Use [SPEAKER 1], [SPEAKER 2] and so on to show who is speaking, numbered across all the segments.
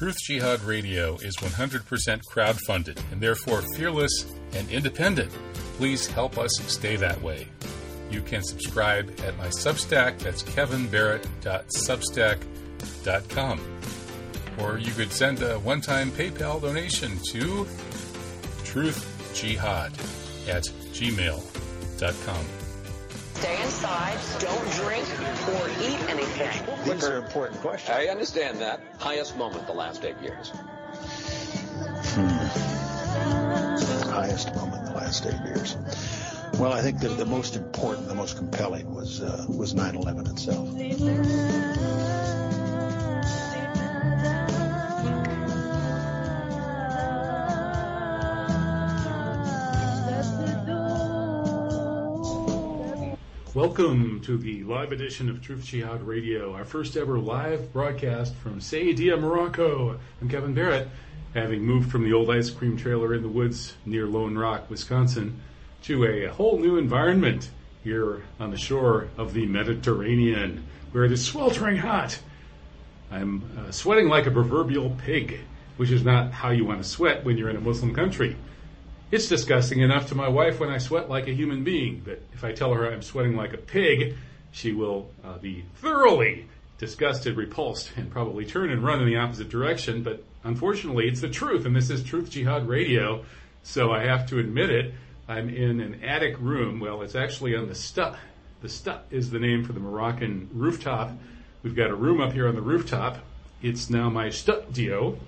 [SPEAKER 1] Truth Jihad Radio is 100% crowd-funded and therefore fearless and independent. Please help us stay that way. You can subscribe at my Substack, that's kevinbarrett.substack.com. Or you could send a one-time PayPal donation to truthjihad at gmail.com.
[SPEAKER 2] Stay inside, don't drink or eat anything.
[SPEAKER 3] These are important questions.
[SPEAKER 4] I understand that. Highest moment the last eight years.
[SPEAKER 3] Highest moment in the last eight years. Well, I think that the most important, the most compelling was uh, was 9/11 itself.
[SPEAKER 5] Welcome to the live edition of Truth Jihad Radio, our first ever live broadcast from Saidia, Morocco. I'm Kevin Barrett, having moved from the old ice cream trailer in the woods near Lone Rock, Wisconsin, to a whole new environment here on the shore of the Mediterranean, where it is sweltering hot. I'm uh, sweating like a proverbial pig, which is not how you want to sweat when you're in a Muslim country. It's disgusting enough to my wife when I sweat like a human being, but if I tell her I'm sweating like a pig, she will uh, be thoroughly disgusted, repulsed, and probably turn and run in the opposite direction. But unfortunately, it's the truth, and this is Truth Jihad Radio, so I have to admit it. I'm in an attic room. Well, it's actually on the stut. The stut is the name for the Moroccan rooftop. We've got a room up here on the rooftop. It's now my studio,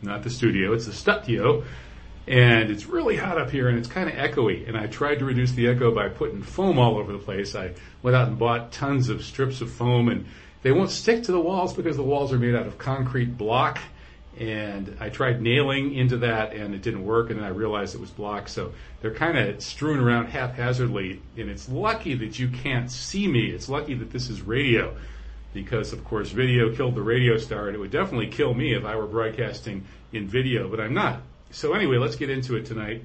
[SPEAKER 5] not the studio, it's the studio and it's really hot up here and it's kind of echoey. And I tried to reduce the echo by putting foam all over the place. I went out and bought tons of strips of foam and they won't stick to the walls because the walls are made out of concrete block. And I tried nailing into that and it didn't work and then I realized it was block. So they're kind of strewn around haphazardly and it's lucky that you can't see me. It's lucky that this is radio because of course video killed the radio star and it would definitely kill me if I were broadcasting in video, but I'm not. So anyway, let's get into it tonight.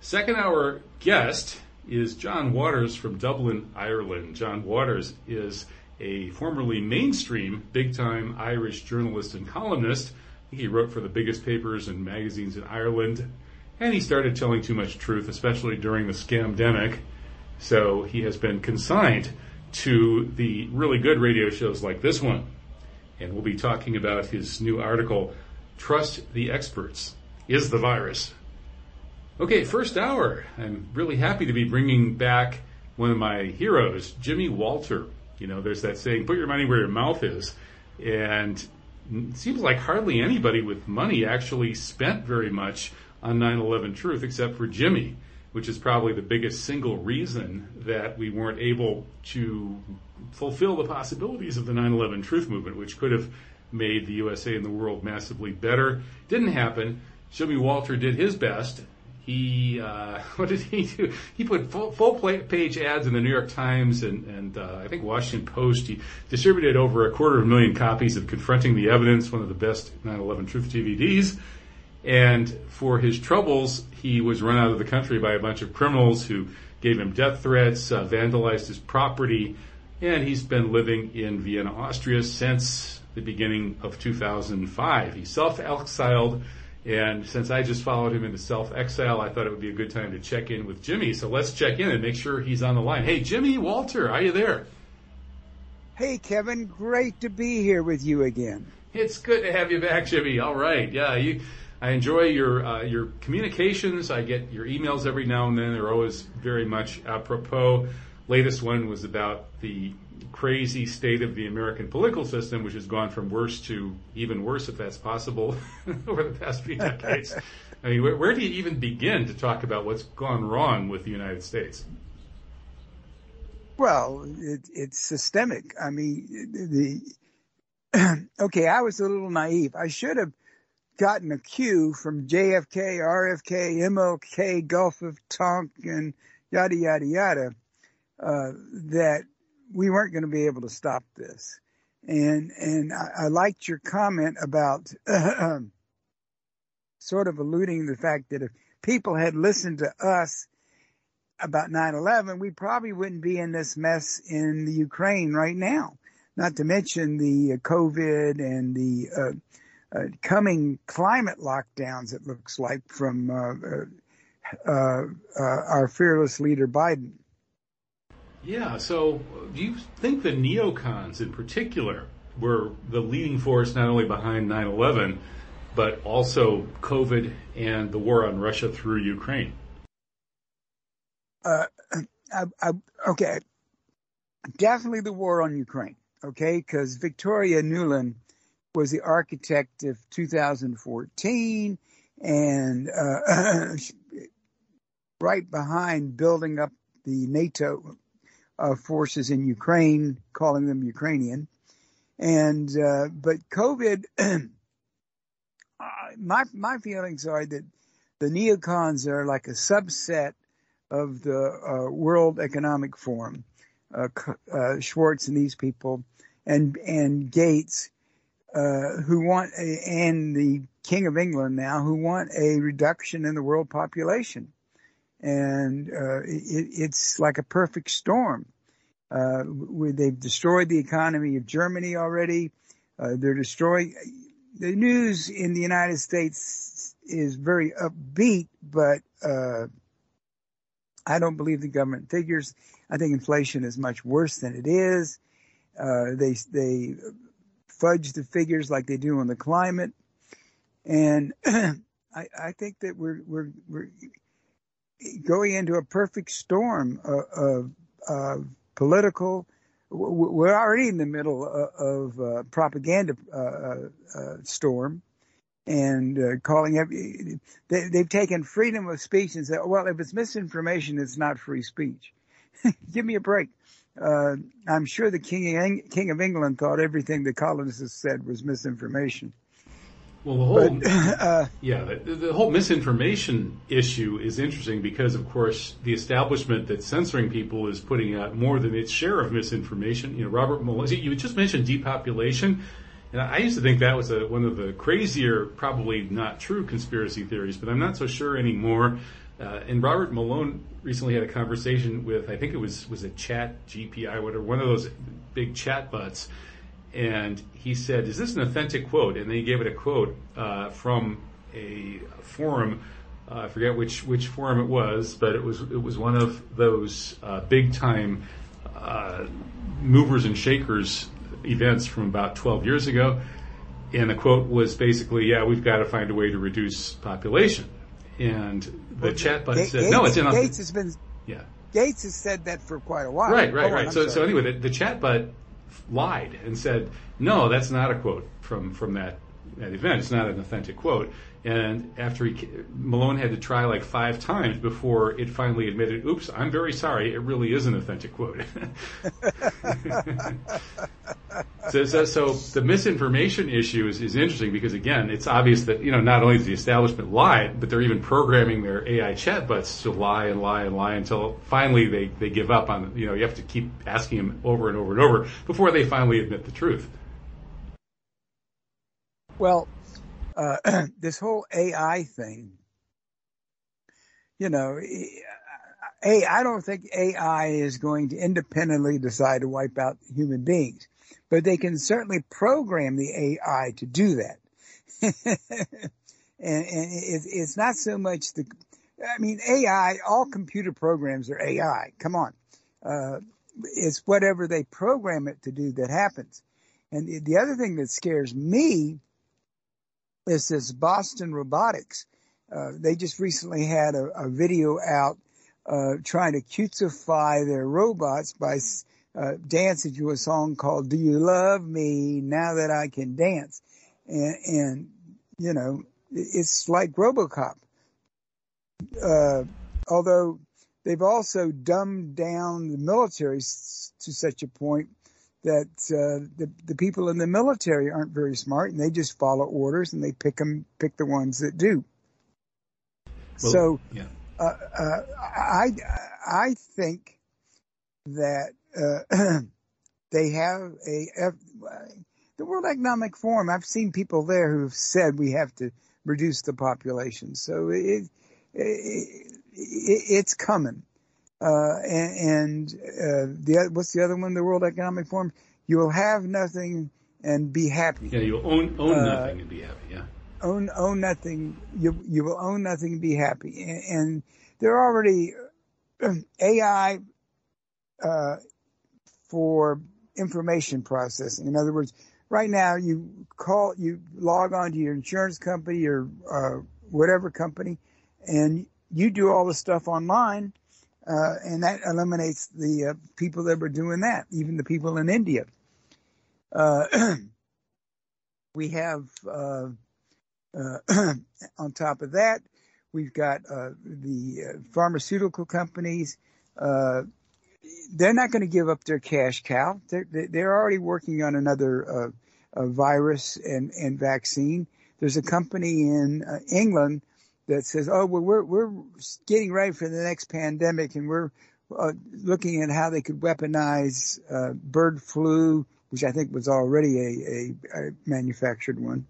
[SPEAKER 5] Second hour guest is John Waters from Dublin, Ireland. John Waters is a formerly mainstream, big time Irish journalist and columnist. he wrote for the biggest papers and magazines in Ireland. And he started telling too much truth, especially during the scamdemic. So he has been consigned to the really good radio shows like this one. And we'll be talking about his new article, Trust the Experts is the virus. Okay, first hour. I'm really happy to be bringing back one of my heroes, Jimmy Walter. You know, there's that saying, put your money where your mouth is. And it seems like hardly anybody with money actually spent very much on 9-11 truth except for Jimmy, which is probably the biggest single reason that we weren't able to fulfill the possibilities of the 9-11 truth movement, which could have made the USA and the world massively better. Didn't happen. Jimmy Walter did his best. He uh, what did he do? He put full, full page ads in the New York Times and, and uh, I think Washington Post. He distributed over a quarter of a million copies of Confronting the Evidence, one of the best 9/11 truth DVDs. And for his troubles, he was run out of the country by a bunch of criminals who gave him death threats, uh, vandalized his property, and he's been living in Vienna, Austria since the beginning of 2005. He self-exiled and since I just followed him into self exile, I thought it would be a good time to check in with Jimmy. So let's check in and make sure he's on the line. Hey, Jimmy Walter, are you there?
[SPEAKER 6] Hey, Kevin, great to be here with you again.
[SPEAKER 5] It's good to have you back, Jimmy. All right, yeah, you. I enjoy your uh, your communications. I get your emails every now and then. They're always very much apropos. Latest one was about the crazy state of the American political system, which has gone from worse to even worse, if that's possible, over the past few decades. I mean, where, where, do you even begin to talk about what's gone wrong with the United States?
[SPEAKER 6] Well, it, it's systemic. I mean, the okay, I was a little naive. I should have gotten a cue from JFK, RFK, MLK, Gulf of Tonkin, yada yada yada, uh, that we weren't going to be able to stop this. And and I, I liked your comment about uh, sort of alluding the fact that if people had listened to us about 9/11, we probably wouldn't be in this mess in the Ukraine right now. Not to mention the uh, COVID and the uh, uh, coming climate lockdowns. It looks like from uh, uh, uh, our fearless leader Biden.
[SPEAKER 5] Yeah. So, do you think the neocons in particular were the leading force not only behind 9/11, but also COVID and the war on Russia through Ukraine?
[SPEAKER 6] Uh, I, I, okay, definitely the war on Ukraine. Okay, because Victoria Nuland was the architect of 2014, and uh, right behind building up the NATO uh, forces in Ukraine, calling them Ukrainian. And uh, but COVID, my my feelings are that the neocons are like a subset of the uh, World Economic Forum. Uh, uh, Schwartz and these people, and and Gates, uh, who want a, and the King of England now, who want a reduction in the world population, and uh, it, it's like a perfect storm. Uh, they've destroyed the economy of Germany already. they're destroying. The news in the United States is very upbeat, but I don't believe the government figures. I think inflation is much worse than it is. Uh, they they fudge the figures like they do on the climate, and I, I think that we're we're we're going into a perfect storm of, of, political. We're already in the middle of, of uh, propaganda uh, uh storm, and uh, calling every, they, they've taken freedom of speech and said, well, if it's misinformation, it's not free speech. Give me a break. Uh, I'm sure the King of, King of England thought everything the colonists said was misinformation.
[SPEAKER 5] Well, the whole but, uh, yeah, the, the, whole misinformation issue is interesting because, of course, the establishment that's censoring people is putting out more than its share of misinformation. You know, Robert Malone. You just mentioned depopulation. And I used to think that was a, one of the crazier, probably not true conspiracy theories, but I'm not so sure anymore. Uh, and Robert Malone recently had a conversation with, I think it was was a Chat GPI, whatever, one of those big chat bots, and he said, "Is this an authentic quote?" And then he gave it a quote uh, from a forum. Uh, I forget which which forum it was, but it was it was one of those uh, big time uh, movers and shakers events from about 12 years ago. And the quote was basically, yeah, we've got to find a way to reduce population. And the well, chatbot Gates, said, no, it's in
[SPEAKER 6] Gates has been, yeah. Gates has said that for quite a while.
[SPEAKER 5] Right, right, right. so, so anyway, the, the chatbot lied and said, no, that's not a quote from, from that, that event. It's not an authentic quote. And after he, Malone had to try like five times before it finally admitted, oops, I'm very sorry, it really is an authentic quote. so, so, so, the misinformation issue is, is interesting because again, it's obvious that, you know, not only does the establishment lie, but they're even programming their AI chatbots to lie and lie and lie until finally they, they give up on, you know, you have to keep asking them over and over and over before they finally admit the truth.
[SPEAKER 6] Well, uh, this whole AI thing, you know, a I don't think AI is going to independently decide to wipe out human beings, but they can certainly program the AI to do that. and, and it, it's not so much the, I mean, AI, all computer programs are AI. Come on. Uh, it's whatever they program it to do that happens. And the, the other thing that scares me is this Boston Robotics. Uh, they just recently had a, a video out uh, trying to cutesify their robots by uh, dancing to a song called "Do You Love Me Now That I Can Dance," and, and you know it's like RoboCop. Uh, although they've also dumbed down the military to such a point that uh, the the people in the military aren't very smart and they just follow orders and they pick them pick the ones that do. Well, so, yeah. uh, uh, I I think that uh, they have a, a the World Economic Forum. I've seen people there who've said we have to reduce the population. So it, it, it it's coming. Uh, and, and uh, the what's the other one? The World Economic Forum. You will have nothing, and be happy.
[SPEAKER 5] Yeah, you'll own own uh, nothing and be happy. Yeah,
[SPEAKER 6] own own nothing. You you will own nothing and be happy. And, and there are already AI uh, for information processing. In other words, right now you call you log on to your insurance company or uh, whatever company, and you do all the stuff online. Uh, and that eliminates the uh, people that were doing that, even the people in India. Uh, we have, uh, uh, on top of that, we've got uh, the pharmaceutical companies. they're not going to give up their cash cow. They're, they're already working on another virus and, and vaccine. There's a company in England that says, "Oh, well, we're we're getting ready for the next pandemic, and we're uh, looking at how they could weaponize uh, bird flu, which I think was already a, a, a manufactured one,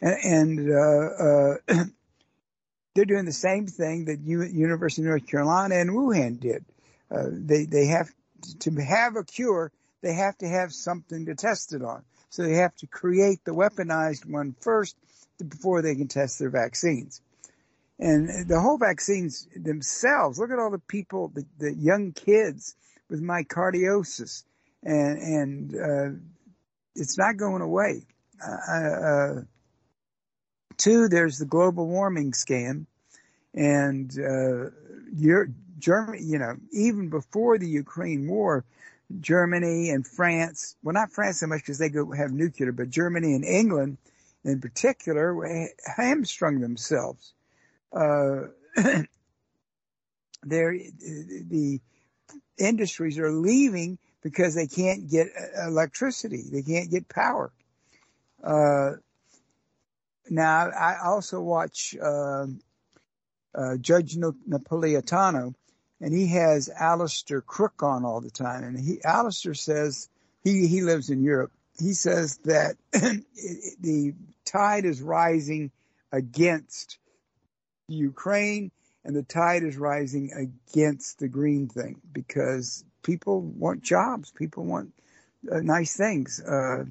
[SPEAKER 6] and, and uh, uh they're doing the same thing that U- University of North Carolina and Wuhan did. Uh, they they have to have a cure. They have to have something to test it on. So they have to create the weaponized one first before they can test their vaccines. And the whole vaccines themselves, look at all the people, the, the young kids with myocarditis and, and, uh, it's not going away. Uh, uh, two, there's the global warming scam. And, uh, Germany, you know, even before the Ukraine war, Germany and France, well, not France so much because they go have nuclear, but Germany and England in particular hamstrung themselves uh, there the industries are leaving because they can't get electricity. They can't get power. Uh, now, I also watch uh, uh, Judge Napolitano, and he has Alastair Crooke on all the time. And he, Alastair says he he lives in Europe. He says that the tide is rising against Ukraine and the tide is rising against the green thing because people want jobs. People want uh, nice things. Uh,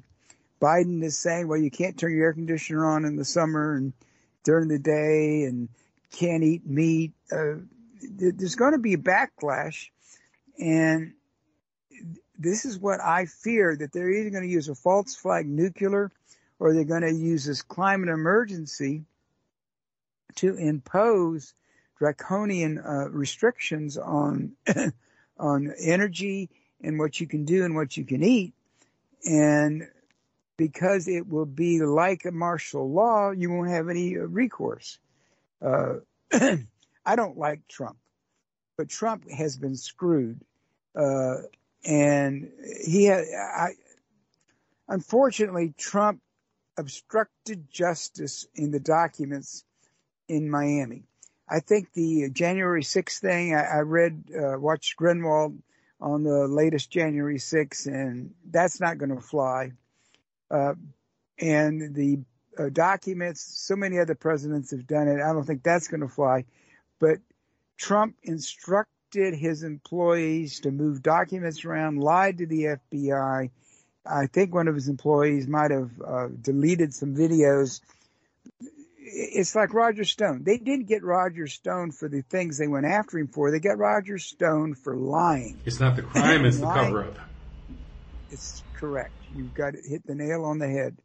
[SPEAKER 6] Biden is saying, well, you can't turn your air conditioner on in the summer and during the day and can't eat meat. Uh, there's going to be a backlash. And this is what I fear that they're either going to use a false flag nuclear or they're going to use this climate emergency to impose draconian uh, restrictions on on energy and what you can do and what you can eat, and because it will be like a martial law, you won't have any uh, recourse. Uh, I don't like Trump, but Trump has been screwed, uh, and he had. I, unfortunately, Trump obstructed justice in the documents in Miami. I think the January 6th thing, I, I read, uh, watched Greenwald on the latest January 6th, and that's not going to fly. Uh, and the uh, documents, so many other presidents have done it. I don't think that's going to fly. But Trump instructed his employees to move documents around, lied to the FBI. I think one of his employees might have uh, deleted some videos it's like Roger Stone. They didn't get Roger Stone for the things they went after him for. They got Roger Stone for lying.
[SPEAKER 5] It's not the crime, it's the cover up.
[SPEAKER 6] It's correct. You've got to hit the nail on the head.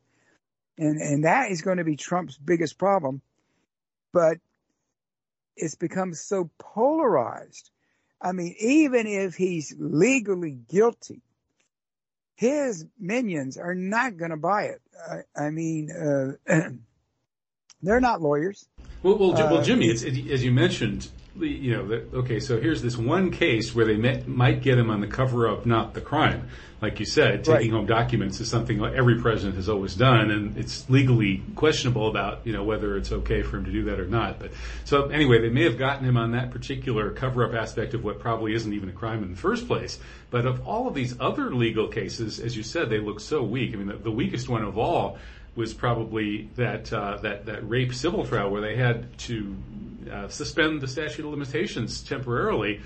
[SPEAKER 6] And and that is going to be Trump's biggest problem. But it's become so polarized. I mean, even if he's legally guilty, his minions are not going to buy it. I, I mean, uh, They're not lawyers.
[SPEAKER 5] Well, well, uh, well Jimmy, it's, it, as you mentioned, you know, that, okay, so here's this one case where they might get him on the cover up, not the crime. Like you said, taking right. home documents is something every president has always done, and it's legally questionable about, you know, whether it's okay for him to do that or not. But so anyway, they may have gotten him on that particular cover up aspect of what probably isn't even a crime in the first place. But of all of these other legal cases, as you said, they look so weak. I mean, the, the weakest one of all was probably that uh, that that rape civil trial where they had to uh, suspend the statute of limitations temporarily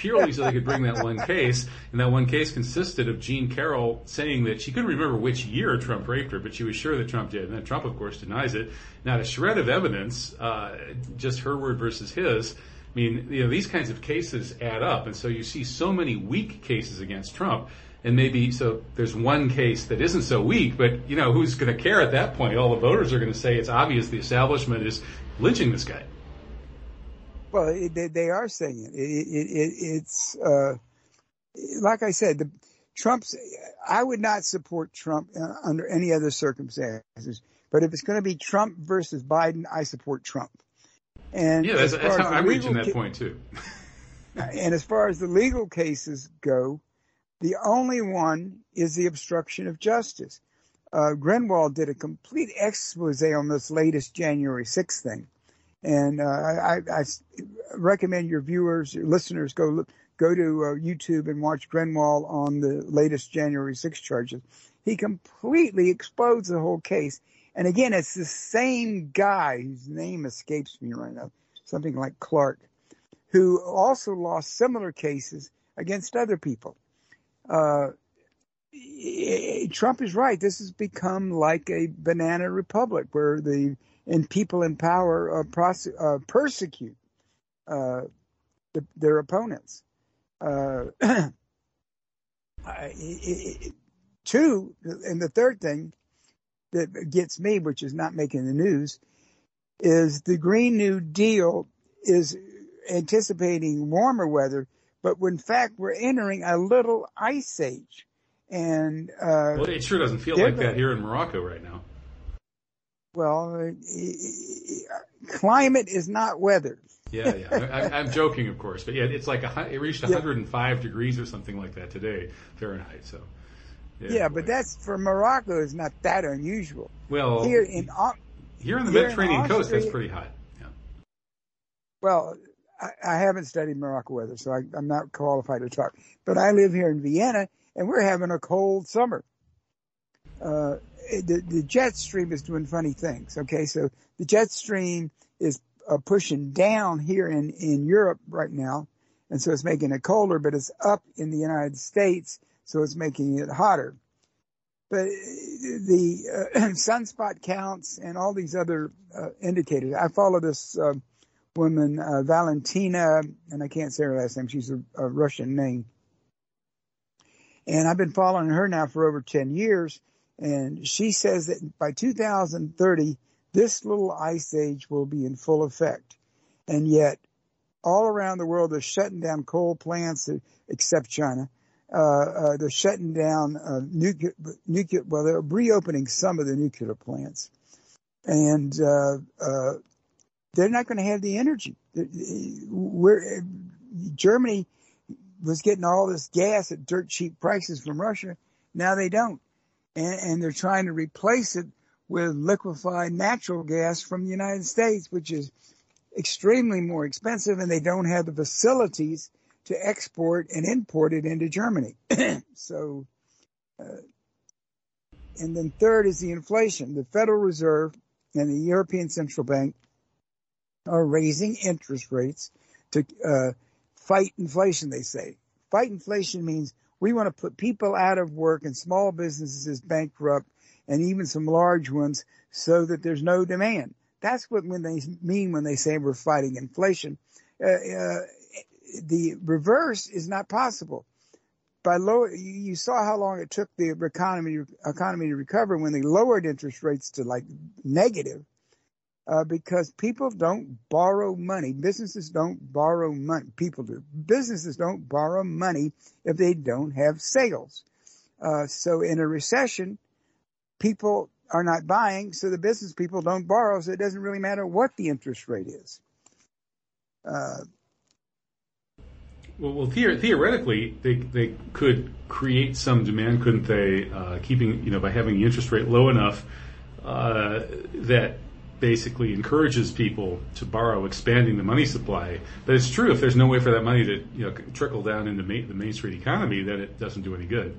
[SPEAKER 5] purely so they could bring that one case. And that one case consisted of Jean Carroll saying that she couldn't remember which year Trump raped her, but she was sure that Trump did. And then Trump, of course, denies it. Not a shred of evidence, uh, just her word versus his. I mean, you know, these kinds of cases add up. And so you see so many weak cases against Trump. And maybe so there's one case that isn't so weak, but you know, who's going to care at that point? All the voters are going to say it's obvious the establishment is lynching this guy.
[SPEAKER 6] Well, it, they, they are saying it. it, it it's uh, like I said, the Trump's. I would not support Trump uh, under any other circumstances. But if it's going to be Trump versus Biden, I support Trump.
[SPEAKER 5] And yeah, that's, that's how I'm reaching that ca- point too.
[SPEAKER 6] and as far as the legal cases go, the only one is the obstruction of justice. Uh, Greenwald did a complete expose on this latest January 6th thing. And uh, I, I, recommend your viewers, your listeners, go look, go to uh, YouTube and watch Greenwald on the latest January 6 charges. He completely exposed the whole case. And again, it's the same guy whose name escapes me right now, something like Clark, who also lost similar cases against other people. Uh, Trump is right. This has become like a banana republic where the and people in power uh, prose- uh, persecute uh, the, their opponents. Uh, two, and the third thing that gets me, which is not making the news, is the Green New Deal is anticipating warmer weather, but in fact we're entering a little ice age. And uh,
[SPEAKER 5] well, it sure doesn't feel like that here in Morocco right now.
[SPEAKER 6] Well, climate is not weather.
[SPEAKER 5] yeah, yeah. I, am joking, of course, but yeah, it's like a, it reached 105 yeah. degrees or something like that today, Fahrenheit. So.
[SPEAKER 6] Yeah, yeah but that's for Morocco is not that unusual.
[SPEAKER 5] Well,
[SPEAKER 6] here in
[SPEAKER 5] here in the here Mediterranean in coast, that's pretty hot. Yeah.
[SPEAKER 6] Well, I, haven't studied Morocco weather, so I, I'm not qualified to talk. But I live here in Vienna, and we're having a cold summer. Uh, the, the jet stream is doing funny things. Okay, so the jet stream is uh, pushing down here in in Europe right now, and so it's making it colder. But it's up in the United States, so it's making it hotter. But the uh, sunspot counts and all these other uh, indicators. I follow this uh, woman, uh, Valentina, and I can't say her last name. She's a, a Russian name. And I've been following her now for over 10 years and she says that by 2030, this little ice age will be in full effect. And yet, all around the world, they're shutting down coal plants, except China. Uh, uh, they're shutting down uh, nuclear, nuclear, well, they're reopening some of the nuclear plants. And uh, uh, they're not going to have the energy. We're, Germany was getting all this gas at dirt cheap prices from Russia. Now they don't and, and they're trying to replace it with liquefied natural gas from the United States, which is extremely more expensive, and they don't have the facilities to export and import it into Germany. so, uh, and then third is the inflation. The Federal Reserve and the European Central Bank are raising interest rates to uh, fight inflation. They say fight inflation means we want to put people out of work and small businesses bankrupt and even some large ones so that there's no demand. That's what when they mean when they say we're fighting inflation. Uh, uh, the reverse is not possible. By low, you saw how long it took the economy economy to recover when they lowered interest rates to like negative uh, because people don't borrow money. Businesses don't borrow money. People do. Businesses don't borrow money if they don't have sales. Uh, so in a recession, people are not buying, so the business people don't borrow, so it doesn't really matter what the interest rate is. Uh,
[SPEAKER 5] well, well theoretically, they they could create some demand, couldn't they? Uh, keeping you know by having the interest rate low enough uh, that basically encourages people to borrow, expanding the money supply. But it's true if there's no way for that money to you know trickle down into main, the Main Street economy, then it doesn't do any good.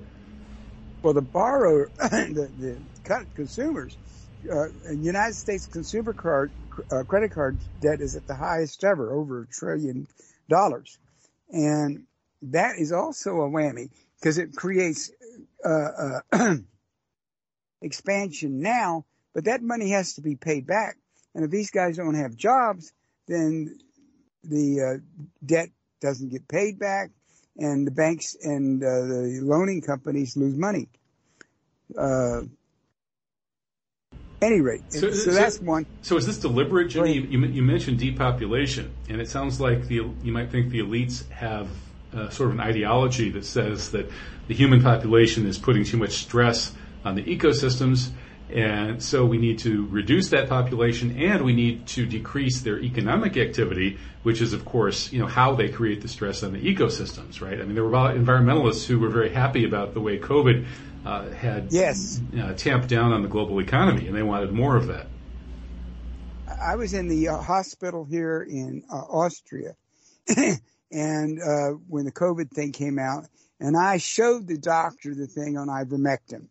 [SPEAKER 6] Well, the borrower, the, the consumers, uh, United States consumer card uh, credit card debt is at the highest ever, over a trillion dollars, and that is also a whammy because it creates uh, uh, expansion now, but that money has to be paid back. And if these guys don't have jobs, then the uh, debt doesn't get paid back, and the banks and uh, the loaning companies lose money. Uh, any rate, so, so, so, that's one.
[SPEAKER 5] So is this deliberate, Jimmy? You, you, mentioned depopulation, and it sounds like the you might think the elites have uh, sort of an ideology that says that the human population is putting too much stress on the ecosystems, and so we need to reduce that population and we need to decrease their economic activity, which is, of course, you know, how they create the stress on the ecosystems, right? I mean, there were environmentalists who were very happy about the way COVID uh, had
[SPEAKER 6] yes.
[SPEAKER 5] uh, tamped down on the global economy and they wanted more of that.
[SPEAKER 6] I was in the uh, hospital here in uh, Austria and uh, when the COVID thing came out and I showed the doctor the thing on ivermectin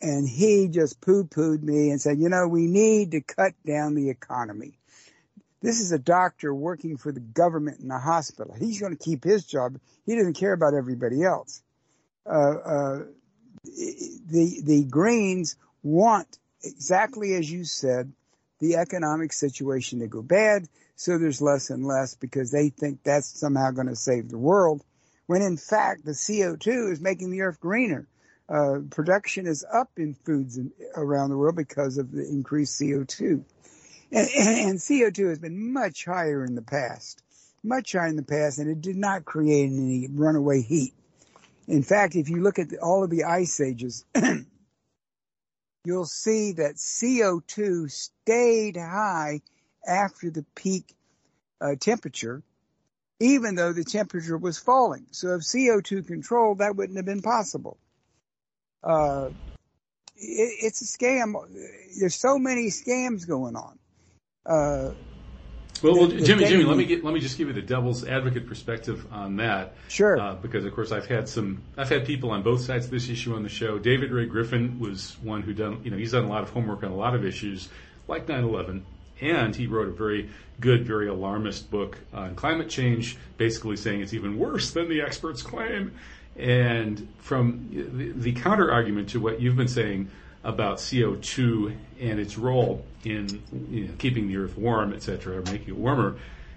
[SPEAKER 6] and he just poo-pooed me and said, you know, we need to cut down the economy. This is a doctor working for the government in a hospital. He's going to keep his job. He doesn't care about everybody else. Uh, uh, the the Greens want exactly as you said the economic situation to go bad, so there's less and less because they think that's somehow going to save the world. When in fact the CO2 is making the earth greener uh, production is up in foods in, around the world because of the increased CO2. And, and, CO2 has been much higher in the past, much higher in the past, and it did not create any runaway heat. In fact, if you look at the, all of the ice ages, you'll see that CO2 stayed high after the peak uh, temperature, even though the temperature was falling. So if CO2 controlled, that wouldn't have been possible uh, it, it's a scam. There's so many scams going on. Uh,
[SPEAKER 5] well, well the, Jimmy, Jimmy, let me get, let me just give you the devil's advocate perspective on that.
[SPEAKER 6] Sure.
[SPEAKER 5] Uh, because of course I've had some, I've had people on both sides of this issue on the show. David Ray Griffin was one who done, you know, he's done a lot of homework on a lot of issues like 9/11, and he wrote a very good, very alarmist book on climate change, basically saying it's even worse than the experts claim. And from the, the counter argument to what you've been saying about CO2 and its role in you know, keeping the earth warm, et cetera, or making it warmer,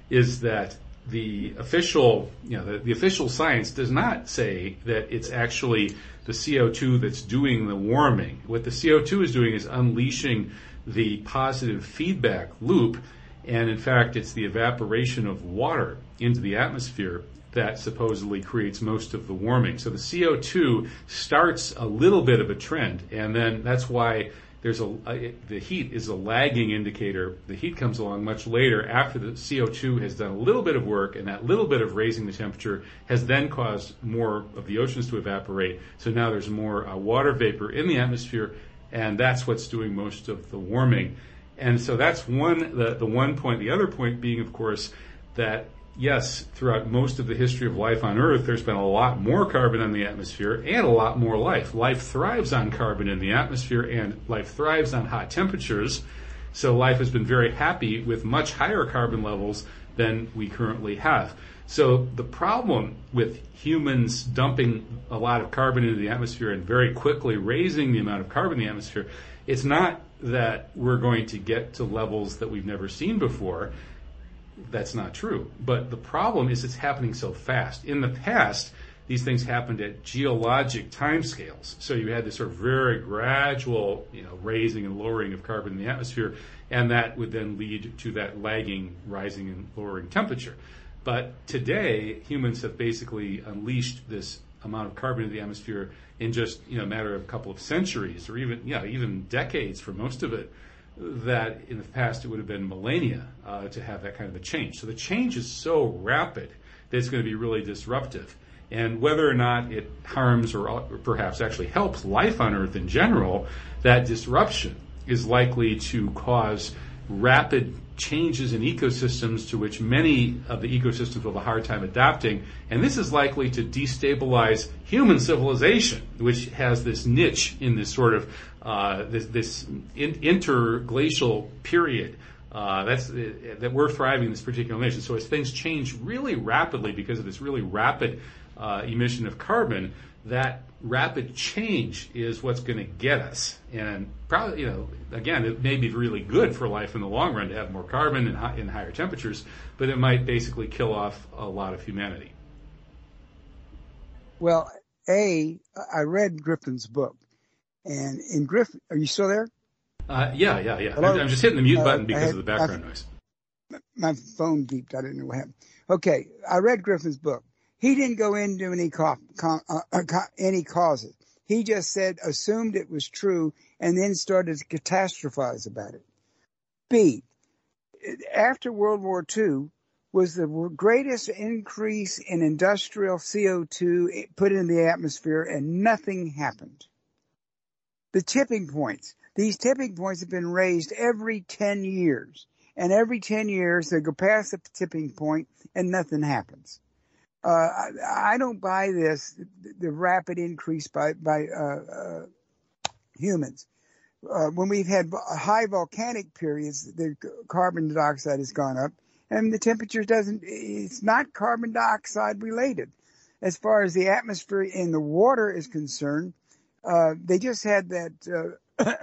[SPEAKER 5] is that the official, you know, the, the, official science does not say that it's actually the CO2 that's doing the warming. What the CO2 is doing is unleashing the positive feedback loop, and in fact, it's the evaporation of water into the atmosphere that supposedly creates most of the warming. So the CO2 starts a little bit of a trend, and then that's why there's a, a, the heat is a lagging indicator. The heat comes along much later after the CO2 has done a little bit of work, and that little bit of raising the temperature has then caused more of the oceans to evaporate. So now there's more uh, water vapor in the atmosphere, and that's what's doing most of the warming. And so that's one the, the one point. The other point being, of course, that yes, throughout most of the history of life on Earth, there's been a lot more carbon in the atmosphere and a lot more life. Life thrives on carbon in the atmosphere and life thrives on hot temperatures. So life has been very happy with much higher carbon levels than we currently have. So the problem with humans dumping a lot of carbon into the atmosphere and very quickly raising the amount of carbon in the atmosphere, it's not that we're going to get to levels that we've never seen before that's not true. But the problem is it's happening so fast. In the past, these things happened at geologic timescales. So you had this sort of very gradual, you know, raising and lowering of carbon in the atmosphere, and that would then lead to that lagging rising and lowering temperature. But today, humans have basically unleashed this amount of carbon in the atmosphere in just you know a matter of a couple of centuries, or even yeah, even decades for most of it that in the past it would have been millennia uh, to have that kind of a change. So the change is so rapid that it's going to be really disruptive. And whether or not it harms or perhaps actually helps life on Earth in general, that disruption is likely to cause rapid changes in ecosystems to which many of the ecosystems will have a hard time adapting. And this is likely to destabilize human civilization, which has this niche in this sort of uh, this, this in, interglacial period Uh, that's uh, that we're thriving in this particular nation. So as things change really rapidly because of this really rapid uh, emission of carbon, that rapid change is what's going to get us. And probably, you know, again, it may be really good for life in the long run to have more carbon and, high, and higher temperatures, but it might basically kill off a lot of humanity.
[SPEAKER 6] Well, a I read Griffin's book, and in Griffin, are you still there?
[SPEAKER 5] Uh, yeah, yeah, yeah. I'm, I'm, just hitting the mute button uh, because had, of the background
[SPEAKER 6] I,
[SPEAKER 5] noise.
[SPEAKER 6] My phone beeped. I didn't know what happened. Okay, I read Griffin's book. He didn't go into any co- co- uh, uh any causes. He just said assumed it was true and then started to catastrophize about it. B. After World War II was the greatest increase in industrial CO2 put in the atmosphere and nothing happened. The tipping points. These tipping points have been raised every 10 years. And every 10 years they go past the tipping point and nothing happens. Uh, I, I, don't buy this, the rapid increase by, by, uh, uh, humans. Uh, when we've had high volcanic periods, the carbon dioxide has gone up and the temperature doesn't, it's not carbon dioxide related. As far as the atmosphere and the water is concerned, uh, they just had that, uh,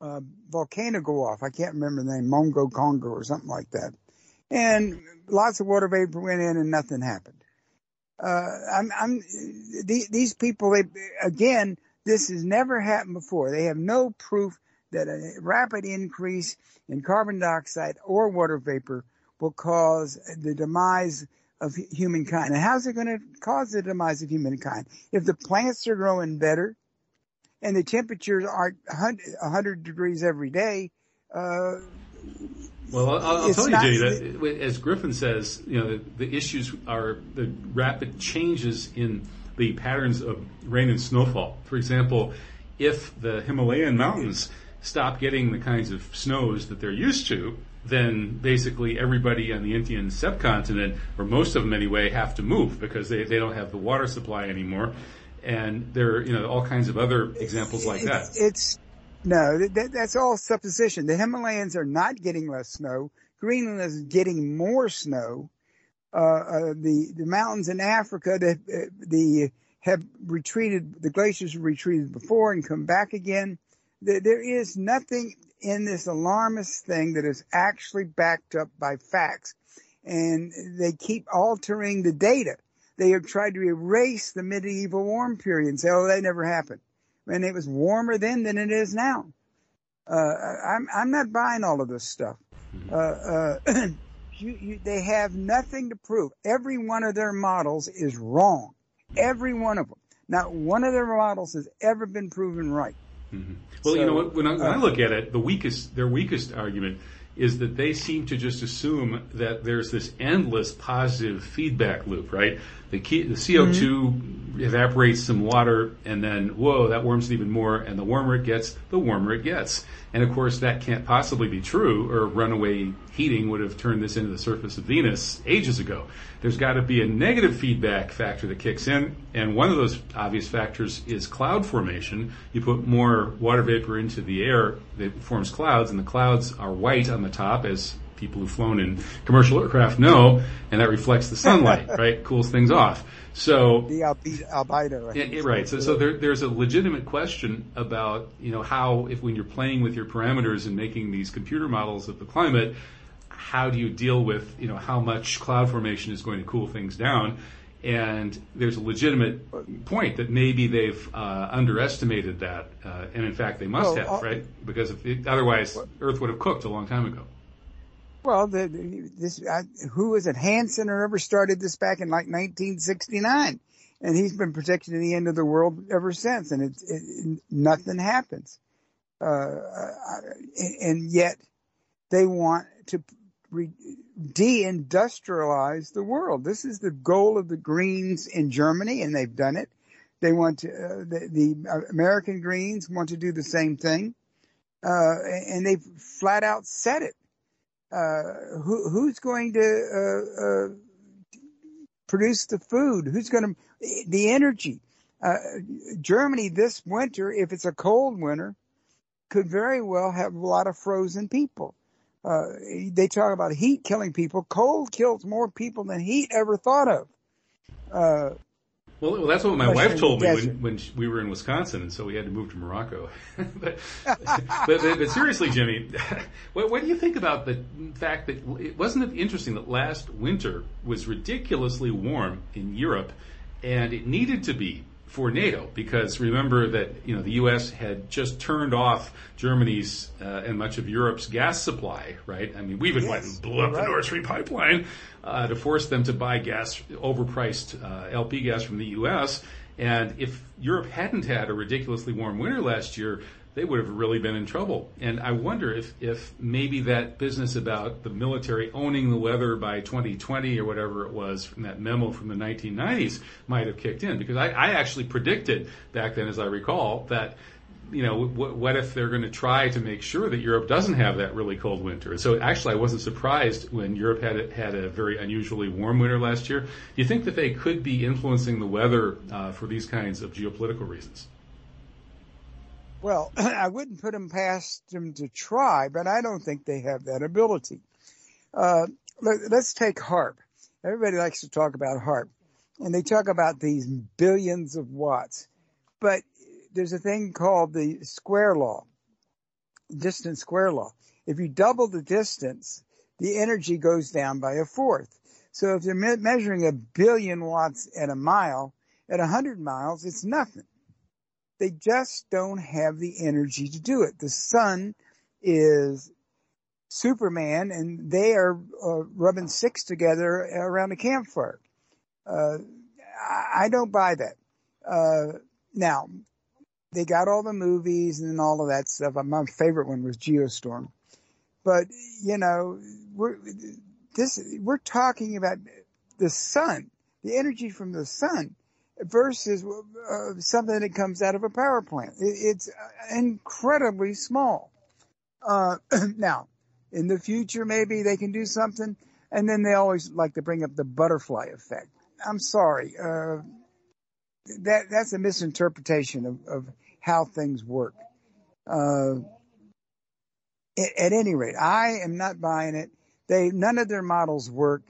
[SPEAKER 6] uh, volcano go off. I can't remember the name, Mongo Congo or something like that. And lots of water vapor went in and nothing happened. Uh, I'm, I'm, these people, they, again, this has never happened before. They have no proof that a rapid increase in carbon dioxide or water vapor will cause the demise of humankind. And how's it going to cause the demise of humankind? If the plants are growing better and the temperatures are 100 degrees every day, uh,
[SPEAKER 5] well, I'll, I'll tell you, Jay, that as Griffin says, you know, the, the, issues are the rapid changes in the patterns of rain and snowfall. For example, if the Himalayan mountains stop getting the kinds of snows that they're used to, then basically everybody on the Indian subcontinent, or most of them anyway, have to move because they, they don't have the water supply anymore. And there are, you know, all kinds of other examples like that.
[SPEAKER 6] It's, no, that, that's all supposition. The Himalayas are not getting less snow. Greenland is getting more snow. Uh, uh, the the mountains in Africa, the uh, the have retreated. The glaciers have retreated before and come back again. The, there is nothing in this alarmist thing that is actually backed up by facts, and they keep altering the data. They have tried to erase the medieval warm period and say, "Oh, that never happened." And it was warmer then than it is now. Uh, I'm I'm not buying all of this stuff. Mm-hmm. Uh, uh, you, you, they have nothing to prove. Every one of their models is wrong. Every one of them. Not one of their models has ever been proven right.
[SPEAKER 5] Mm-hmm. Well, so, you know, when I, when I uh, look at it, the weakest, their weakest argument is that they seem to just assume that there's this endless positive feedback loop, right? The, key, the CO2 mm-hmm. evaporates some water and then, whoa, that warms it even more. And the warmer it gets, the warmer it gets. And of course, that can't possibly be true or runaway heating would have turned this into the surface of Venus ages ago. There's got to be a negative feedback factor that kicks in. And one of those obvious factors is cloud formation. You put more water vapor into the air that forms clouds and the clouds are white on the top as people who've flown in commercial aircraft know, and that reflects the sunlight, right? Cools things off. So
[SPEAKER 6] the albedo,
[SPEAKER 5] yeah, right. So, so there, there's a legitimate question about you know how if when you're playing with your parameters and making these computer models of the climate, how do you deal with you know how much cloud formation is going to cool things down? And there's a legitimate point that maybe they've uh, underestimated that, uh, and in fact they must well, have, uh, right? Because it, otherwise, Earth would have cooked a long time ago.
[SPEAKER 6] Well, the, this uh, who was it? Hansen or ever started this back in like 1969, and he's been predicting the end of the world ever since, and it's it, nothing happens. Uh, and yet they want to re- deindustrialize the world. This is the goal of the Greens in Germany, and they've done it. They want to, uh, the, the, American Greens want to do the same thing, uh, and they flat out said it. Uh, who, who's going to uh, uh, produce the food? Who's going to the energy? Uh, Germany this winter, if it's a cold winter, could very well have a lot of frozen people. Uh, they talk about heat killing people. Cold kills more people than heat ever thought of. Uh,
[SPEAKER 5] well, well, that's what my wife told me when, when we were in Wisconsin, and so we had to move to Morocco. but, but, but, seriously, Jimmy, what, what, do you think about the fact that it wasn't it interesting that last winter was ridiculously warm in Europe, and it needed to be for NATO because remember that you know the U.S. had just turned off Germany's uh, and much of Europe's gas supply, right? I mean, we even yes, went and blew up right. the Nord Stream pipeline uh, to force them to buy gas, overpriced uh, LP gas from the U.S. And if Europe hadn't had a ridiculously warm winter last year, they would have really been in trouble. And I wonder if, if maybe that business about the military owning the weather by 2020 or whatever it was from that memo from the 1990s might have kicked in. Because I, I actually predicted back then, as I recall, that you know, what, what if they're going to try to make sure that Europe doesn't have that really cold winter? So actually, I wasn't surprised when Europe had a, had a very unusually warm winter last year. Do you think that they could be influencing the weather uh, for these kinds of geopolitical reasons?
[SPEAKER 6] Well, I wouldn't put them past them to try, but I don't think they have that ability. Uh, let, us take HAARP. Everybody likes to talk about HAARP, and they talk about these billions of watts. But there's a thing called the square law, distance square law. If you double the distance, the energy goes down by a fourth. So if you're me- measuring a billion watts at a mile, at 100 miles, it's nothing. They just don't have the energy to do it. The sun is Superman and they are uh, rubbing six together around a campfire. Uh, I don't buy that. Uh, now, they got all the movies and all of that stuff. My favorite one was Geostorm. But, you know, we're, this, we're talking about the sun, the energy from the sun versus uh, something that comes out of a power plant. It, it's incredibly small. Uh, now, in the future, maybe they can do something, and then they always like to bring up the butterfly effect. I'm sorry, uh, that that's a misinterpretation of, of how things work. Uh, at, at any rate, I am not buying it. They none of their models work.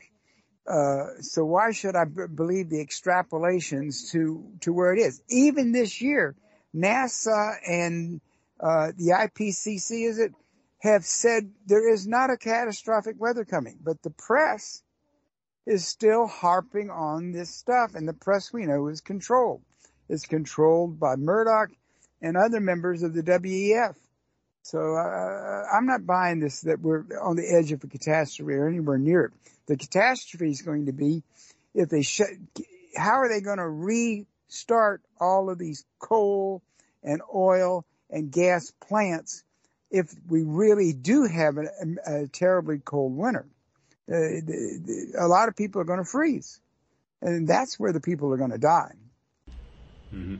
[SPEAKER 6] Uh, so why should I b- believe the extrapolations to, to where it is? Even this year, NASA and, uh, the IPCC, is it, have said there is not a catastrophic weather coming, but the press is still harping on this stuff and the press we know is controlled. It's controlled by Murdoch and other members of the WEF. So uh, I'm not buying this that we're on the edge of a catastrophe or anywhere near it. The catastrophe is going to be if they shut. How are they going to restart all of these coal and oil and gas plants if we really do have a, a, a terribly cold winter? Uh, the, the, a lot of people are going to freeze, and that's where the people are going to die.
[SPEAKER 5] Mm-hmm.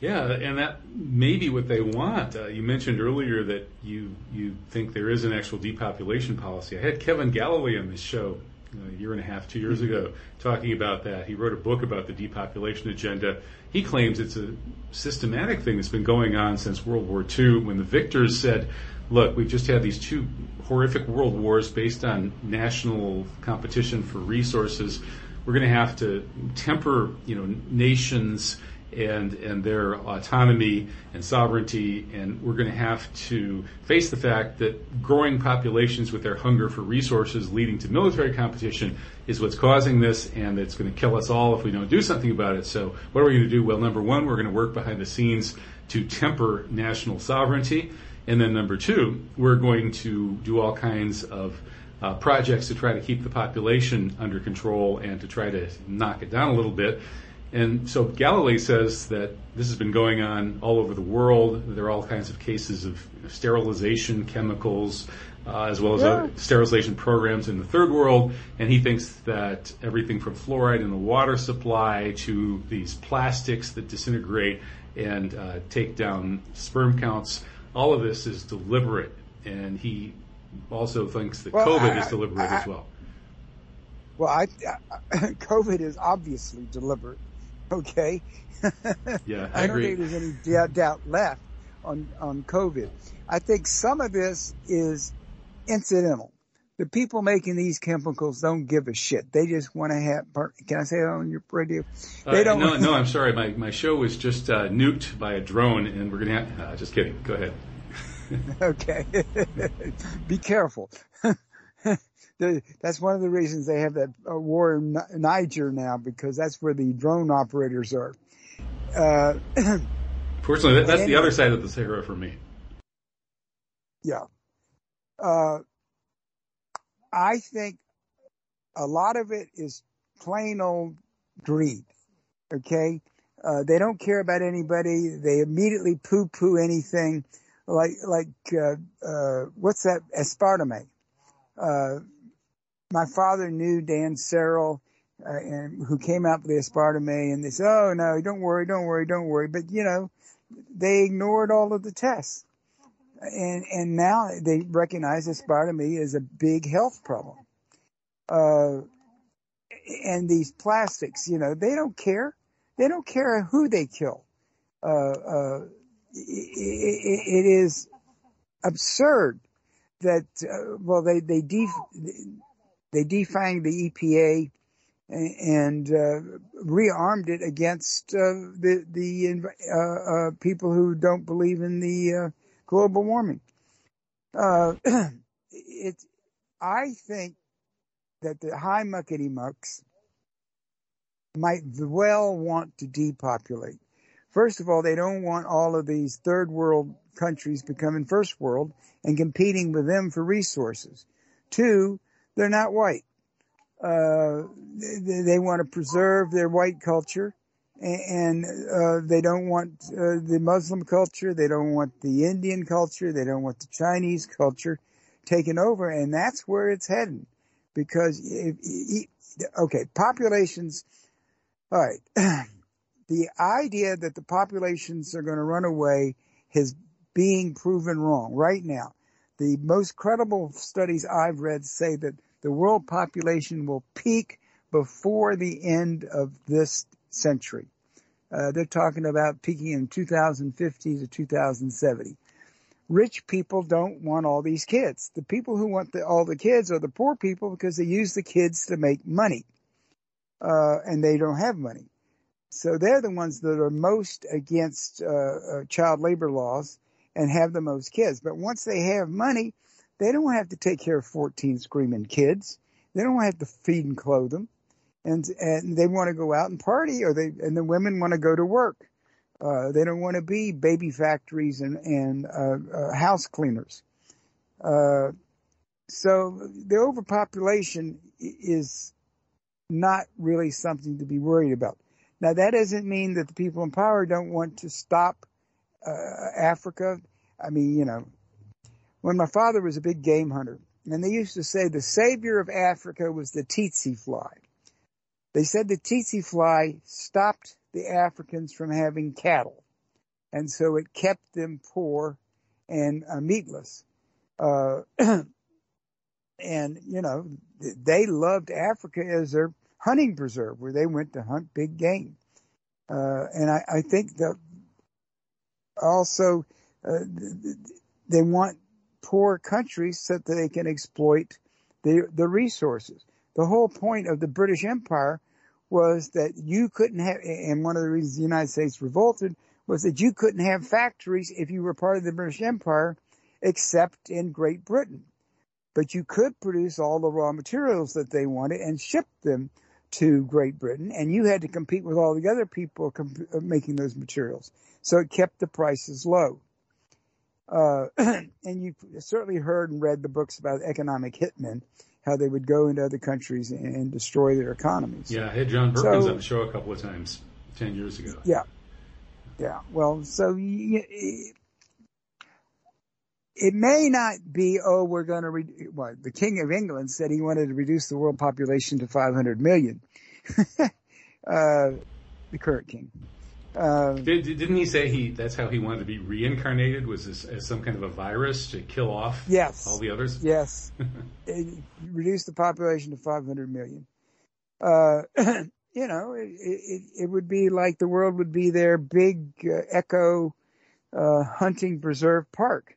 [SPEAKER 5] Yeah, and that may be what they want. Uh, you mentioned earlier that you you think there is an actual depopulation policy. I had Kevin Galalae on this show uh, a year and a half, two years ago, talking about that. He wrote a book about the depopulation agenda. He claims it's a systematic thing that's been going on since World War II, when the victors said, "Look, we've just had these two horrific world wars based on national competition for resources. We're going to have to temper, you know, nations." And and their autonomy and sovereignty, and we're going to have to face the fact that growing populations with their hunger for resources leading to military competition is what's causing this, and it's going to kill us all if we don't do something about it. So, what are we going to do? Well, number one, we're going to work behind the scenes to temper national sovereignty, and then number two, we're going to do all kinds of uh, projects to try to keep the population under control and to try to knock it down a little bit. And so Galalae says that this has been going on all over the world. There are all kinds of cases of sterilization chemicals, uh, as well as yeah. sterilization programs in the third world. And he thinks that everything from fluoride in the water supply to these plastics that disintegrate and uh, take down sperm counts, all of this is deliberate. And he also thinks that well, COVID I, is deliberate I, I, as well.
[SPEAKER 6] Well, I, COVID is obviously deliberate. Okay.
[SPEAKER 5] yeah, I, I
[SPEAKER 6] don't think there's any doubt left on on COVID. I think some of this is incidental. The people making these chemicals don't give a shit. They just want to have. Can I say that on your radio?
[SPEAKER 5] They uh, don't. No, no. I'm sorry. My my show was just uh, nuked by a drone, and we're gonna. Have, uh, just kidding. Go ahead.
[SPEAKER 6] okay. Be careful. That's one of the reasons they have that uh, war in Niger now because that's where the drone operators are. Uh,
[SPEAKER 5] Fortunately, that's anyway, the other side of the Sahara for me.
[SPEAKER 6] Yeah. Uh, I think a lot of it is plain old greed. Okay. Uh, they don't care about anybody. They immediately poo poo anything like, like, uh, uh, what's that? Aspartame. My father knew Dan Searle, uh, and who came out with the aspartame and they said, Oh no, don't worry, don't worry, don't worry. But you know, they ignored all of the tests and and now they recognize aspartame is a big health problem. Uh, and these plastics, you know, they don't care. They don't care who they kill. Uh, uh, it, it is absurd that uh, well they they def- they defanged the EPA and uh, rearmed it against uh, the the uh, uh, people who don't believe in the uh, global warming. Uh, it, I think that the high muckety mucks might well want to depopulate. First of all, they don't want all of these third world countries becoming first world and competing with them for resources. Two, they're not white. Uh, they, they want to preserve their white culture and uh, they don't want uh, the Muslim culture, they don't want the Indian culture, they don't want the Chinese culture taken over, and that's where it's heading. Because if, if, okay, populations. All right, the idea that the populations are going to run away is being proven wrong right now. The most credible studies I've read say that the world population will peak before the end of this century. Uh, they're talking about peaking in 2050 to 2070. Rich people don't want all these kids. The people who want the, all the kids are the poor people because they use the kids to make money, uh, and they don't have money. So they're the ones that are most against uh, uh child labor laws and have the most kids. But once they have money, they don't have to take care of 14 screaming kids. They don't have to feed and clothe them and and they want to go out and party, or they and the women want to go to work. Uh, they don't want to be baby factories and and uh, uh, house cleaners. Uh, so the overpopulation is not really something to be worried about. Now that doesn't mean that the people in power don't want to stop uh, Africa. I mean, you know, when my father was a big game hunter, and they used to say the savior of Africa was the tsetse fly. They said the tsetse fly stopped the Africans from having cattle, and so it kept them poor and uh, meatless. Uh, and you know, they loved Africa as their hunting preserve, where they went to hunt big game. Uh, and I, I, think that also uh, they want poor countries so that they can exploit the the resources the whole point of the British Empire was that you couldn't have, and one of the reasons the United States revolted was that you couldn't have factories if you were part of the British Empire except in Great Britain. But you could produce all the raw materials that they wanted and ship them to Great Britain, and you had to compete with all the other people comp- uh, making those materials. So it kept the prices low. Uh, and you've certainly heard and read the books about economic hitmen how they would go into other countries and destroy their economies.
[SPEAKER 5] Yeah, I had John Perkins so, on the show a couple of times ten years ago.
[SPEAKER 6] Yeah, yeah. Well, so it may not be. Oh, we're going to. Re- well, the King of England said he wanted to reduce the world population to 500 million. uh, the current king.
[SPEAKER 5] Um, Did, not he say he that's how he wanted to be reincarnated? Was this as some kind of a virus to kill off
[SPEAKER 6] yes,
[SPEAKER 5] all the others?
[SPEAKER 6] Yes. reduce the population to 500 million. Uh, you know, it, it, it, would be like the world would be their big uh, eco uh, hunting preserve park.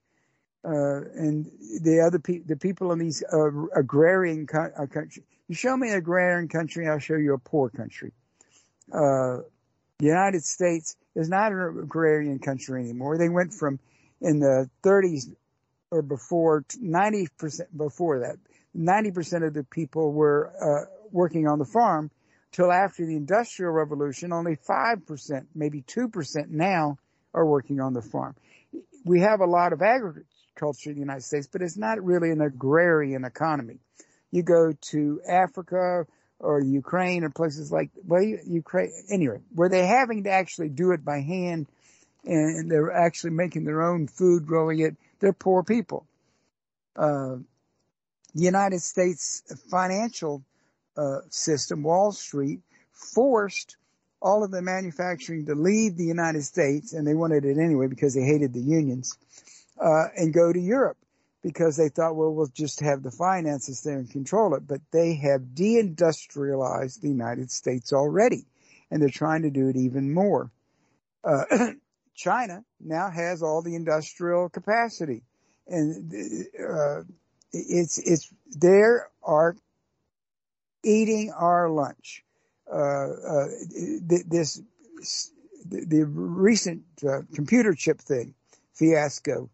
[SPEAKER 6] Uh, and the other pe- the people in these uh, agrarian co- uh, country. You show me an agrarian country, I'll show you a poor country. Uh, the United States is not an agrarian country anymore. They went from in the 30s or before 90% before that 90% of the people were uh, working on the farm till after the industrial revolution only 5% maybe 2% now are working on the farm we have a lot of agriculture in the united states but it's not really an agrarian economy. You go to africa or ukraine or places like well ukraine anyway where they're having to actually do it by hand and they're actually making their own food growing it. They're poor people. Uh, the United States financial uh, system, Wall Street, forced all of the manufacturing to leave the United States, and they wanted it anyway because they hated the unions, uh, and go to Europe because they thought, well, we'll just have the finances there and control it. But they have deindustrialized the United States already, and they're trying to do it even more. Uh, China now has all the industrial capacity, and uh, it's it's they are eating our lunch. Uh, uh, this the, the recent uh, computer chip thing fiasco.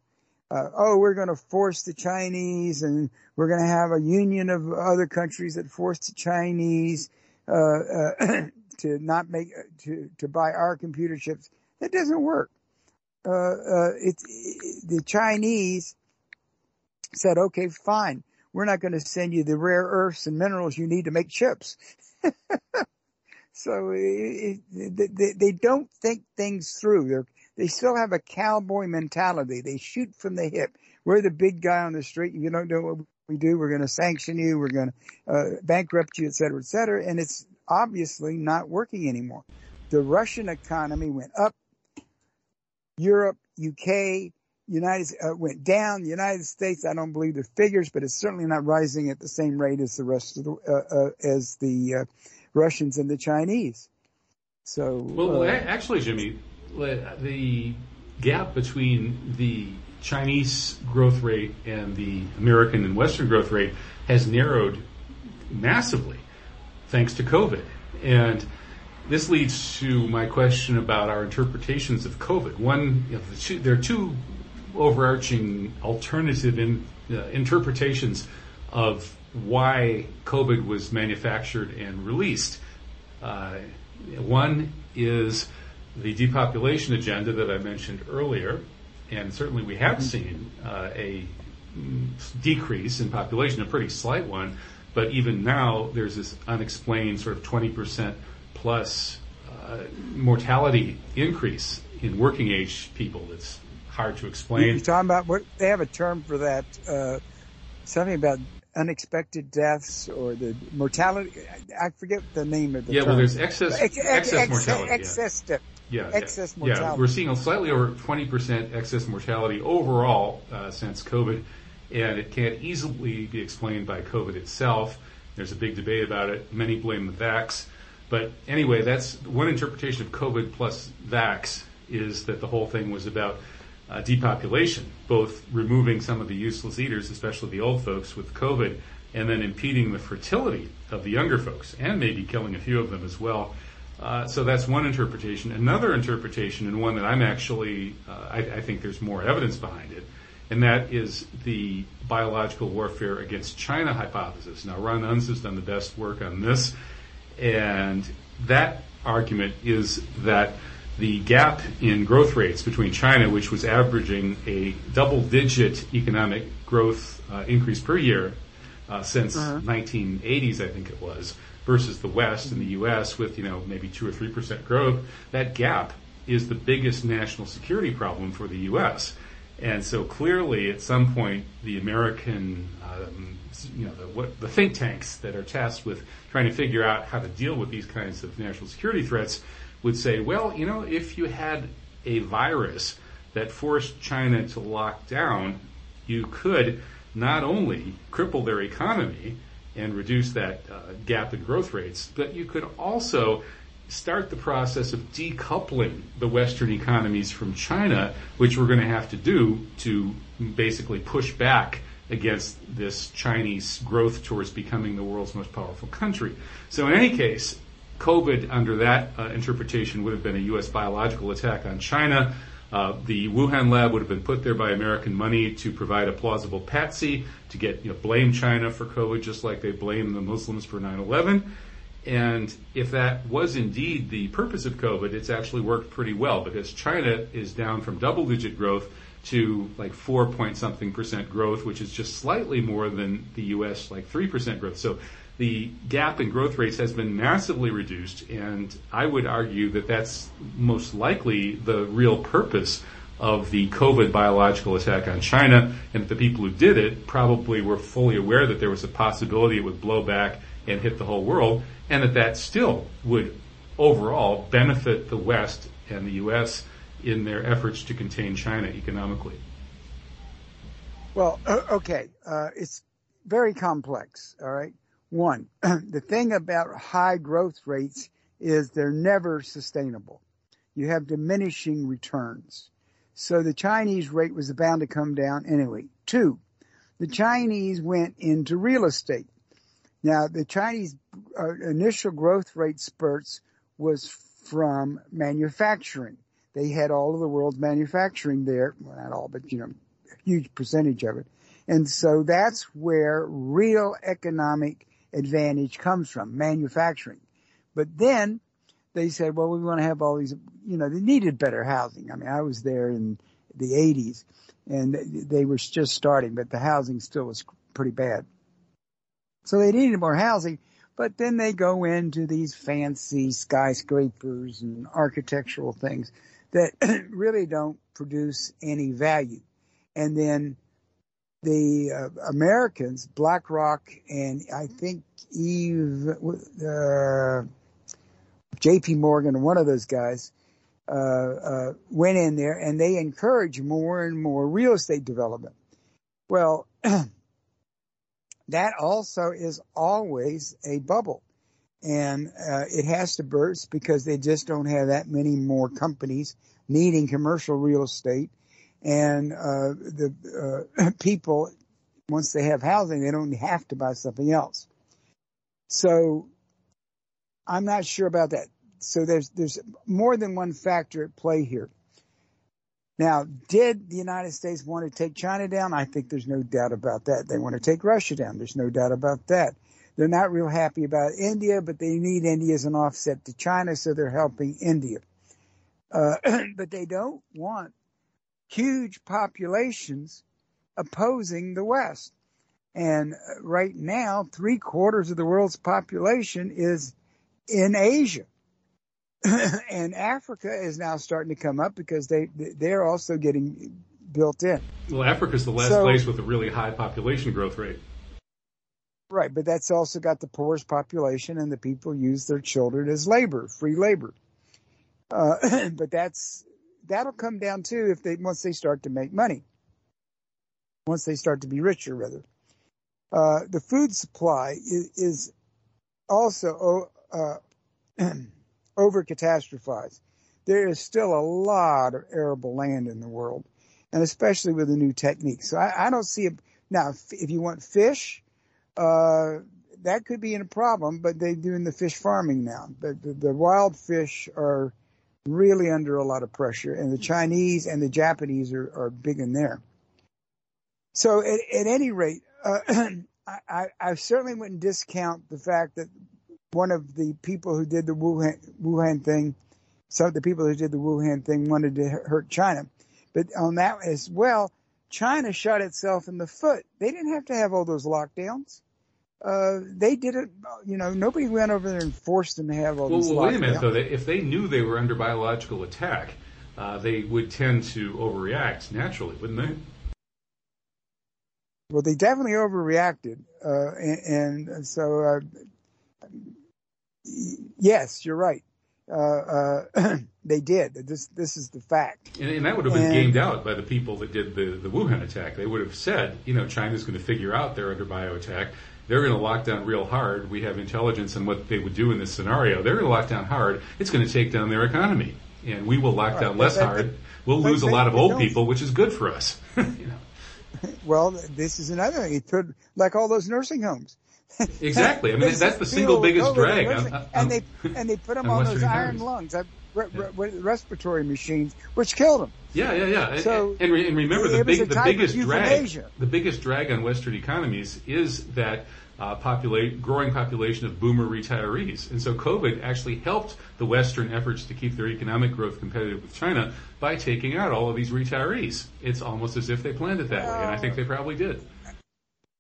[SPEAKER 6] Uh, oh, we're going to force the Chinese, and we're going to have a union of other countries that force the Chinese uh, uh, to not make to to buy our computer chips. That doesn't work. it's it, the Chinese said, okay, fine. We're not going to send you the rare earths and minerals you need to make chips. so it, they, they don't think things through. They're, they still have a cowboy mentality. They shoot from the hip. We're the big guy on the street. If you don't know what we do. We're going to sanction you. We're going to uh, bankrupt you, et cetera, et cetera. And it's obviously not working anymore. The Russian economy went up. Europe, UK, United uh, went down. The United States, I don't believe the figures, but it's certainly not rising at the same rate as the rest of the uh, uh, as the uh, Russians and the Chinese. So
[SPEAKER 5] well, well, uh, actually, Jimmy, the gap between the Chinese growth rate and the American and Western growth rate has narrowed massively, thanks to COVID, and this leads to my question about our interpretations of COVID. One, the two, there are two overarching alternative in, uh, interpretations of why COVID was manufactured and released. Uh, one is the depopulation agenda that I mentioned earlier, and certainly we have seen uh, a decrease in population, a pretty slight one, but even now there's this unexplained sort of 20% plus uh, mortality increase in working age people that's hard to explain.
[SPEAKER 6] You're talking about what they have a term for that, uh, something about unexpected deaths or the mortality. I forget the name of the
[SPEAKER 5] yeah.
[SPEAKER 6] Term.
[SPEAKER 5] Well, there's excess ex- excess
[SPEAKER 6] ex-
[SPEAKER 5] mortality.
[SPEAKER 6] Excess
[SPEAKER 5] yeah.
[SPEAKER 6] Yeah, excess mortality.
[SPEAKER 5] Yeah, we're seeing a slightly over 20% excess mortality overall uh, since COVID, and it can't easily be explained by COVID itself. There's a big debate about it. Many blame the vax. But anyway, that's one interpretation of COVID plus vax is that the whole thing was about uh, depopulation, both removing some of the useless eaters, especially the old folks with COVID, and then impeding the fertility of the younger folks, and maybe killing a few of them as well. Uh, so that's one interpretation. Another interpretation, and one that I'm actually, uh, I, I, think there's more evidence behind it, and that is the biological warfare against China hypothesis. Now, Ron Unz has done the best work on this, and that argument is that the gap in growth rates between China, which was averaging a double-digit economic growth uh, increase per year uh, since uh-huh. 1980s, I think it was, versus the West and the U.S. with you know maybe two or three percent growth, that gap is the biggest national security problem for the U.S. And so clearly, at some point, the American, um, you know, the, what, the think tanks that are tasked with trying to figure out how to deal with these kinds of national security threats would say, well, you know, if you had a virus that forced China to lock down, you could not only cripple their economy and reduce that uh, gap in growth rates, but you could also start the process of decoupling the Western economies from China, which we're going to have to do to basically push back against this Chinese growth towards becoming the world's most powerful country. So in any case, COVID under that uh, interpretation would have been a U.S. biological attack on China. Uh, the Wuhan lab would have been put there by American money to provide a plausible patsy to get you know, blame China for COVID, just like they blame the Muslims for 9/11. And if that was indeed the purpose of COVID, it's actually worked pretty well because China is down from double-digit growth to like four point something percent growth, which is just slightly more than the U.S. like three percent growth. So the gap in growth rates has been massively reduced, and I would argue that that's most likely the real purpose of the COVID biological attack on China, and the people who did it probably were fully aware that there was a possibility it would blow back and hit the whole world, and that that still would overall benefit the West and the U.S. in their efforts to contain China economically.
[SPEAKER 6] Well, okay, uh, it's very complex. All right. One, the thing about high growth rates is they're never sustainable. You have diminishing returns. So the Chinese rate was bound to come down anyway. Two, the Chinese went into real estate. Now the Chinese uh, initial growth rate spurts was from manufacturing. They had all of the world's manufacturing there. Well, not all, but you know, a huge percentage of it. And so that's where real economic advantage comes from, manufacturing. But then they said, well, we want to have all these, you know, they needed better housing. I mean, I was there in the 80s and they were just starting, but the housing still was pretty bad. So they needed more housing, but then they go into these fancy skyscrapers and architectural things that really don't produce any value. And then the uh, Americans, BlackRock, and I think Eve, uh, J.P. Morgan, one of those guys, uh, uh, went in there and they encourage more and more real estate development. Well, that also is always a bubble. And uh, it has to burst because they just don't have that many more companies needing commercial real estate and uh, the uh, people once they have housing, they don't have to buy something else. So I'm not sure about that. So there's there's more than one factor at play here. Now, did the United States want to take China down? I think there's no doubt about that. They want to take Russia down. There's no doubt about that. They're not real happy about India, but they need India as an offset to China, so they're helping India. Uh, but they don't want huge populations opposing the West. And right now, three quarters of the world's population is in Asia. and Africa is now starting to come up because they they're also getting built in.
[SPEAKER 5] Well, Africa is the last so, place with a really high population growth rate.
[SPEAKER 6] Right, but that's also got the poorest population, and the people use their children as labor, free labor. Uh, but that's that'll come down too if they once they start to make money. Once they start to be richer, rather. Uh, the food supply is, is also uh, over catastrophized. There is still a lot of arable land in the world, and especially with the new techniques. So I, I don't see a now. If, if you want fish, uh, that could be a problem, but they're doing the fish farming now. But the, the wild fish are really under a lot of pressure, and the Chinese and the Japanese are, are big in there. So at, at any rate, uh, I, I, certainly wouldn't discount the fact that one of the people who did the Wuhan, Wuhan thing, some of the people who did the Wuhan thing wanted to hurt China. But on that as well, China shot itself in the foot. They didn't have to have all those lockdowns uh, they did it. You know, nobody went over there and forced them to have all
[SPEAKER 5] well,
[SPEAKER 6] these.
[SPEAKER 5] Well, wait a minute though. if they knew they were under biological attack, uh, they would tend to overreact naturally, wouldn't they?
[SPEAKER 6] Well, they definitely overreacted, uh, and, and, so uh, yes, you're right. uh, uh, they did. This this is the fact.
[SPEAKER 5] And, and that would have been
[SPEAKER 6] And-
[SPEAKER 5] gamed out by the people that did the, the Wuhan attack. They would have said, you know, China's going to figure out they're under bio attack. They're going to lock down real hard. We have intelligence on what they would do in this scenario. They're going to lock down hard. It's going to take down their economy. And we will lock
[SPEAKER 6] Right,
[SPEAKER 5] down less hard. We'll lose a lot of old people, which is good for us. you know.
[SPEAKER 6] Well, this is another thing. It could like all those nursing homes.
[SPEAKER 5] Exactly. I mean, that's the single biggest drag.
[SPEAKER 6] nursing-
[SPEAKER 5] on- on-
[SPEAKER 6] and they and they put them
[SPEAKER 5] on
[SPEAKER 6] on, those iron lungs, uh, re- re- respiratory machines, which killed them.
[SPEAKER 5] Yeah, yeah, yeah. And-
[SPEAKER 6] So,
[SPEAKER 5] and, re- and remember, the big, the biggest drag, the biggest drag on Western economies is that uh, populate, growing population of boomer retirees. And so COVID actually helped the Western efforts to keep their economic growth competitive with China by taking out all of these retirees. It's almost as if they planned it that way, and I think they probably did.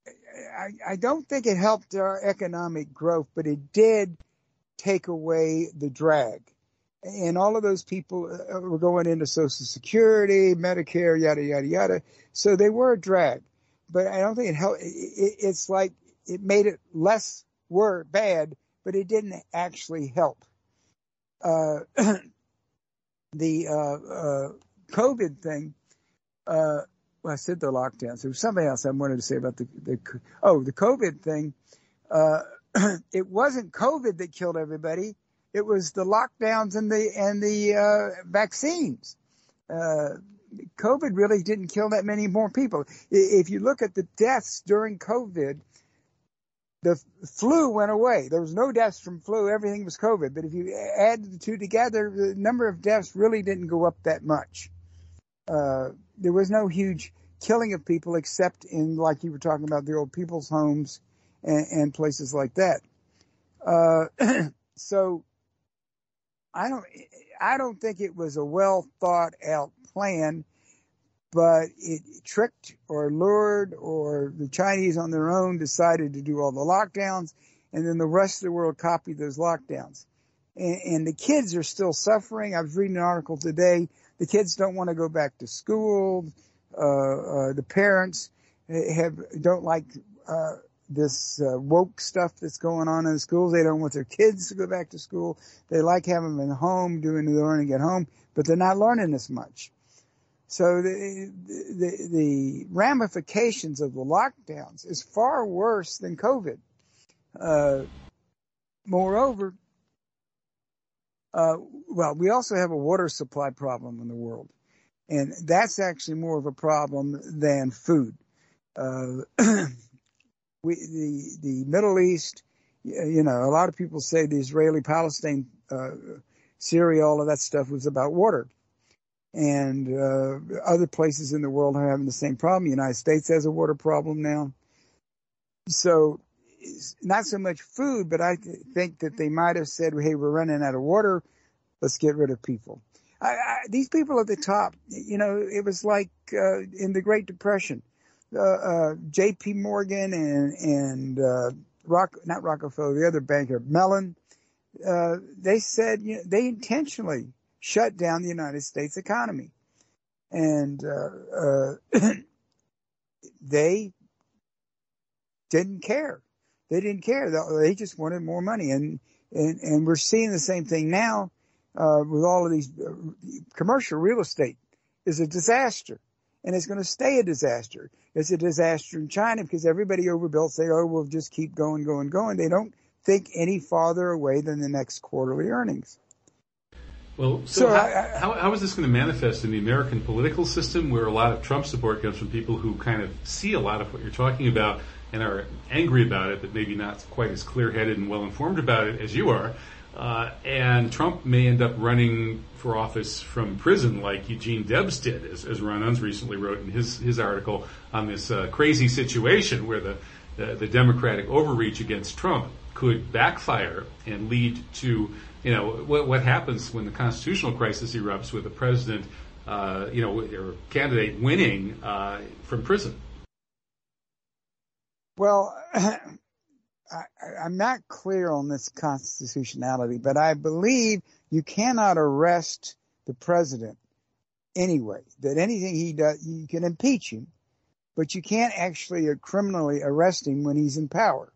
[SPEAKER 6] I, I don't think it helped our economic growth, but it did take away the drag. And all of those people uh, were going into Social Security, Medicare, yada yada yada. So they were a drag, but I don't think it helped. It, it, it's like it made it less were bad, but it didn't actually help. Uh, the uh, uh, COVID thing. Uh, well, I said the lockdowns. There was something else I wanted to say about the, the oh the COVID thing. Uh, it wasn't COVID that killed everybody. It was the lockdowns and the and the vaccines. COVID really didn't kill that many more people. If you look at the deaths during COVID, the flu went away. There was no deaths from flu. Everything was COVID. But if you add the two together, the number of deaths really didn't go up that much. Uh, there was no huge killing of people except in, like you were talking about, the old people's homes and, and places like that. Uh, so I don't, I don't think it was a well thought out plan, but it tricked or lured or the Chinese on their own decided to do all the lockdowns and then the rest of the world copied those lockdowns. And, and the kids are still suffering. I was reading an article today. The kids don't want to go back to school. Uh, uh, the parents have don't like uh, this uh, woke stuff that's going on in the schools. They don't want their kids to go back to school. They like having them at home, doing the learning at home, but they're not learning as much. So the, the the ramifications of the lockdowns is far worse than COVID. Uh, moreover, uh, well, we also have a water supply problem in the world, and that's actually more of a problem than food. Uh, we the the Middle East, you know, a lot of people say the Israeli-Palestine, uh, Syria, all of that stuff was about water and uh, other places in the world are having the same problem. The United States has a water problem now. So, not so much food, but I th- think that they might have said, "Hey, we're running out of water. Let's get rid of people." I, I, these people at the top, you know, it was like uh, in the Great Depression. Uh, uh, J.P. Morgan and and uh, Rock, not Rockefeller, the other banker, Mellon. Uh, they said you know, they intentionally shut down the United States economy. And uh, uh, they didn't care. They didn't care. They just wanted more money. And, and, and we're seeing the same thing now uh, with all of these uh, commercial real estate is a disaster. And it's going to stay a disaster. It's a disaster in China because everybody overbuilt say, oh, we'll just keep going, going, going. They don't think any farther away than the next quarterly earnings.
[SPEAKER 5] Well, so,
[SPEAKER 6] So
[SPEAKER 5] how,
[SPEAKER 6] I- I-
[SPEAKER 5] how, how is this going to manifest in the American political system where a lot of Trump support comes from people who kind of see a lot of what you're talking about and are angry about it, but maybe not quite as clear headed and well informed about it as you are? Uh, and Trump may end up running for office from prison like Eugene Debs did, as, as Ron Unz recently wrote in his, his article on this uh, crazy situation where the, the, the Democratic overreach against Trump could backfire and lead to, you know, what, what happens when the constitutional crisis erupts with the president, uh, you know, or candidate winning uh, from prison.
[SPEAKER 6] Well, I, I'm not clear on this constitutionality, but I believe you cannot arrest the president anyway. That anything he does, you can impeach him, but you can't actually criminally arrest him when he's in power.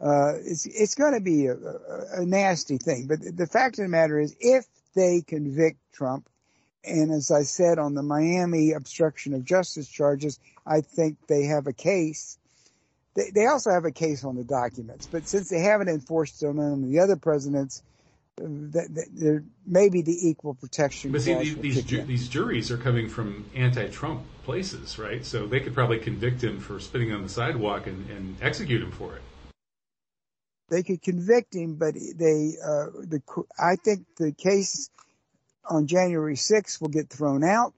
[SPEAKER 6] Uh, it's it's going to be a, a, a nasty thing. But the fact of the matter is, if they convict Trump, and as I said on the Miami obstruction of justice charges, I think they have a case. They, they also have a case on the documents, but since they haven't enforced them on the other presidents, that, that there maybe the equal protection.
[SPEAKER 5] But see, these
[SPEAKER 6] will
[SPEAKER 5] these,
[SPEAKER 6] kick
[SPEAKER 5] ju- these juries are coming from anti-Trump places, right? So they could probably convict him for spitting on the sidewalk and, and execute him for it.
[SPEAKER 6] They could convict him, but they, uh, the, I think the case on January 6th will get thrown out.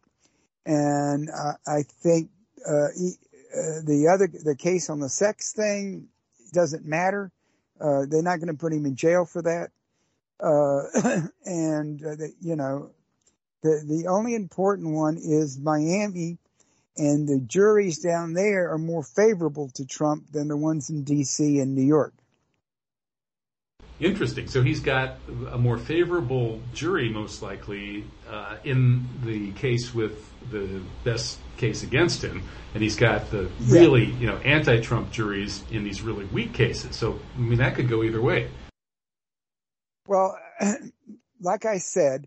[SPEAKER 6] And, uh, I think, uh, he, uh, the other, the case on the sex thing doesn't matter. Uh, they're not going to put him in jail for that. Uh, and, uh, the, you know, the, the only important one is Miami and the juries down there are more favorable to Trump than the ones in DC and New York.
[SPEAKER 5] Interesting. So he's got a more favorable jury, most likely, uh, in the case with the best case against him, and he's got the really, you know, anti-Trump juries in these really weak cases. So I mean, that could go either way.
[SPEAKER 6] Well, like I said,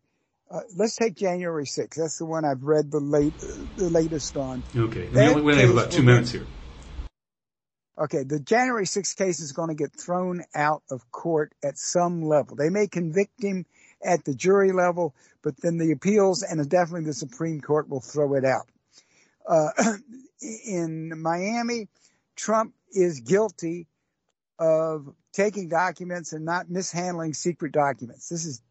[SPEAKER 6] uh, let's take January 6th. That's the one I've read the late, the latest on.
[SPEAKER 5] Okay. And we only, we only have about two minutes here.
[SPEAKER 6] Okay, the January 6th case is going to get thrown out of court at some level. They may convict him at the jury level, but then the appeals and definitely the Supreme Court will throw it out. Uh, in Miami, Trump is guilty of taking documents and not mishandling secret documents. This is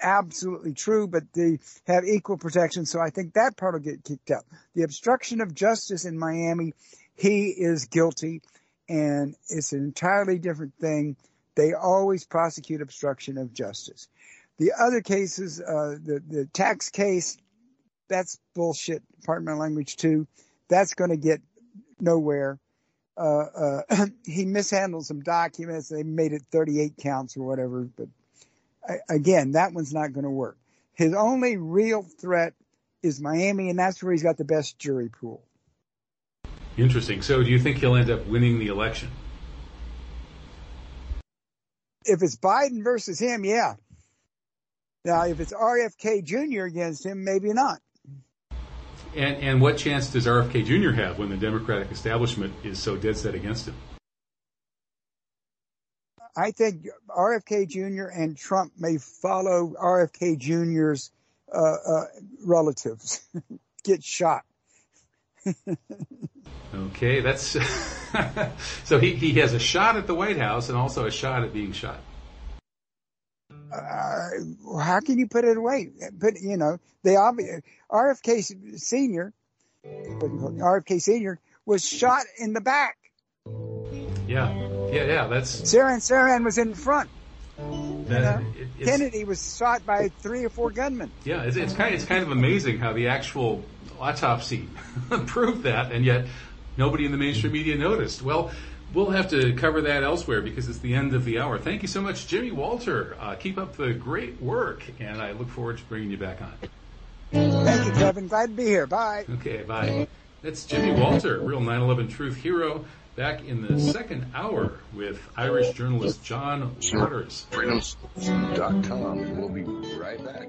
[SPEAKER 6] absolutely true, but they have equal protection. So I think that part will get kicked out. The obstruction of justice in Miami, he is guilty and it's an entirely different thing. They always prosecute obstruction of justice. The other cases, uh, the, the tax case, that's bullshit. Pardon my language too. That's going to get nowhere. Uh, uh, he mishandled some documents. They made it 38 counts or whatever, but I- again, that one's not going to work. His only real threat is Miami, and that's where he's got the best jury pool.
[SPEAKER 5] Interesting. So do you think he'll end up winning the election?
[SPEAKER 6] If it's Biden versus him, yeah. Now, if it's RFK Jr. against him, maybe not.
[SPEAKER 5] And and what chance does RFK Jr. have when the Democratic establishment is so dead set against him?
[SPEAKER 6] I think RFK Jr. and Trump may follow RFK Jr.'s uh, uh, relatives get shot.
[SPEAKER 5] Okay, that's so he, he has a shot at the White House and also a shot at being shot.
[SPEAKER 6] Uh, how can you put it away? But you know, they obviously RFK Senior, RFK Senior was shot in the back.
[SPEAKER 5] Yeah, yeah, yeah. That's
[SPEAKER 6] Sirhan Sirhan was in front.
[SPEAKER 5] that,
[SPEAKER 6] know,
[SPEAKER 5] it-
[SPEAKER 6] Kennedy was shot by three or four gunmen.
[SPEAKER 5] Yeah, it's, it's kind of, it's kind of amazing how the actual autopsy proved that, and yet nobody in the mainstream media noticed. Well, we'll have to cover that elsewhere because it's the end of the hour. Thank you so much, Jimmy Walter. Uh, keep up the great work, and I look forward to bringing you back on.
[SPEAKER 6] Thank you, Kevin. Glad to be here. Bye.
[SPEAKER 5] Okay, bye. That's Jimmy Walter, real 9/11 truth hero, back in the second hour with Irish journalist John Waters.
[SPEAKER 7] freedoms.com. We'll be right back.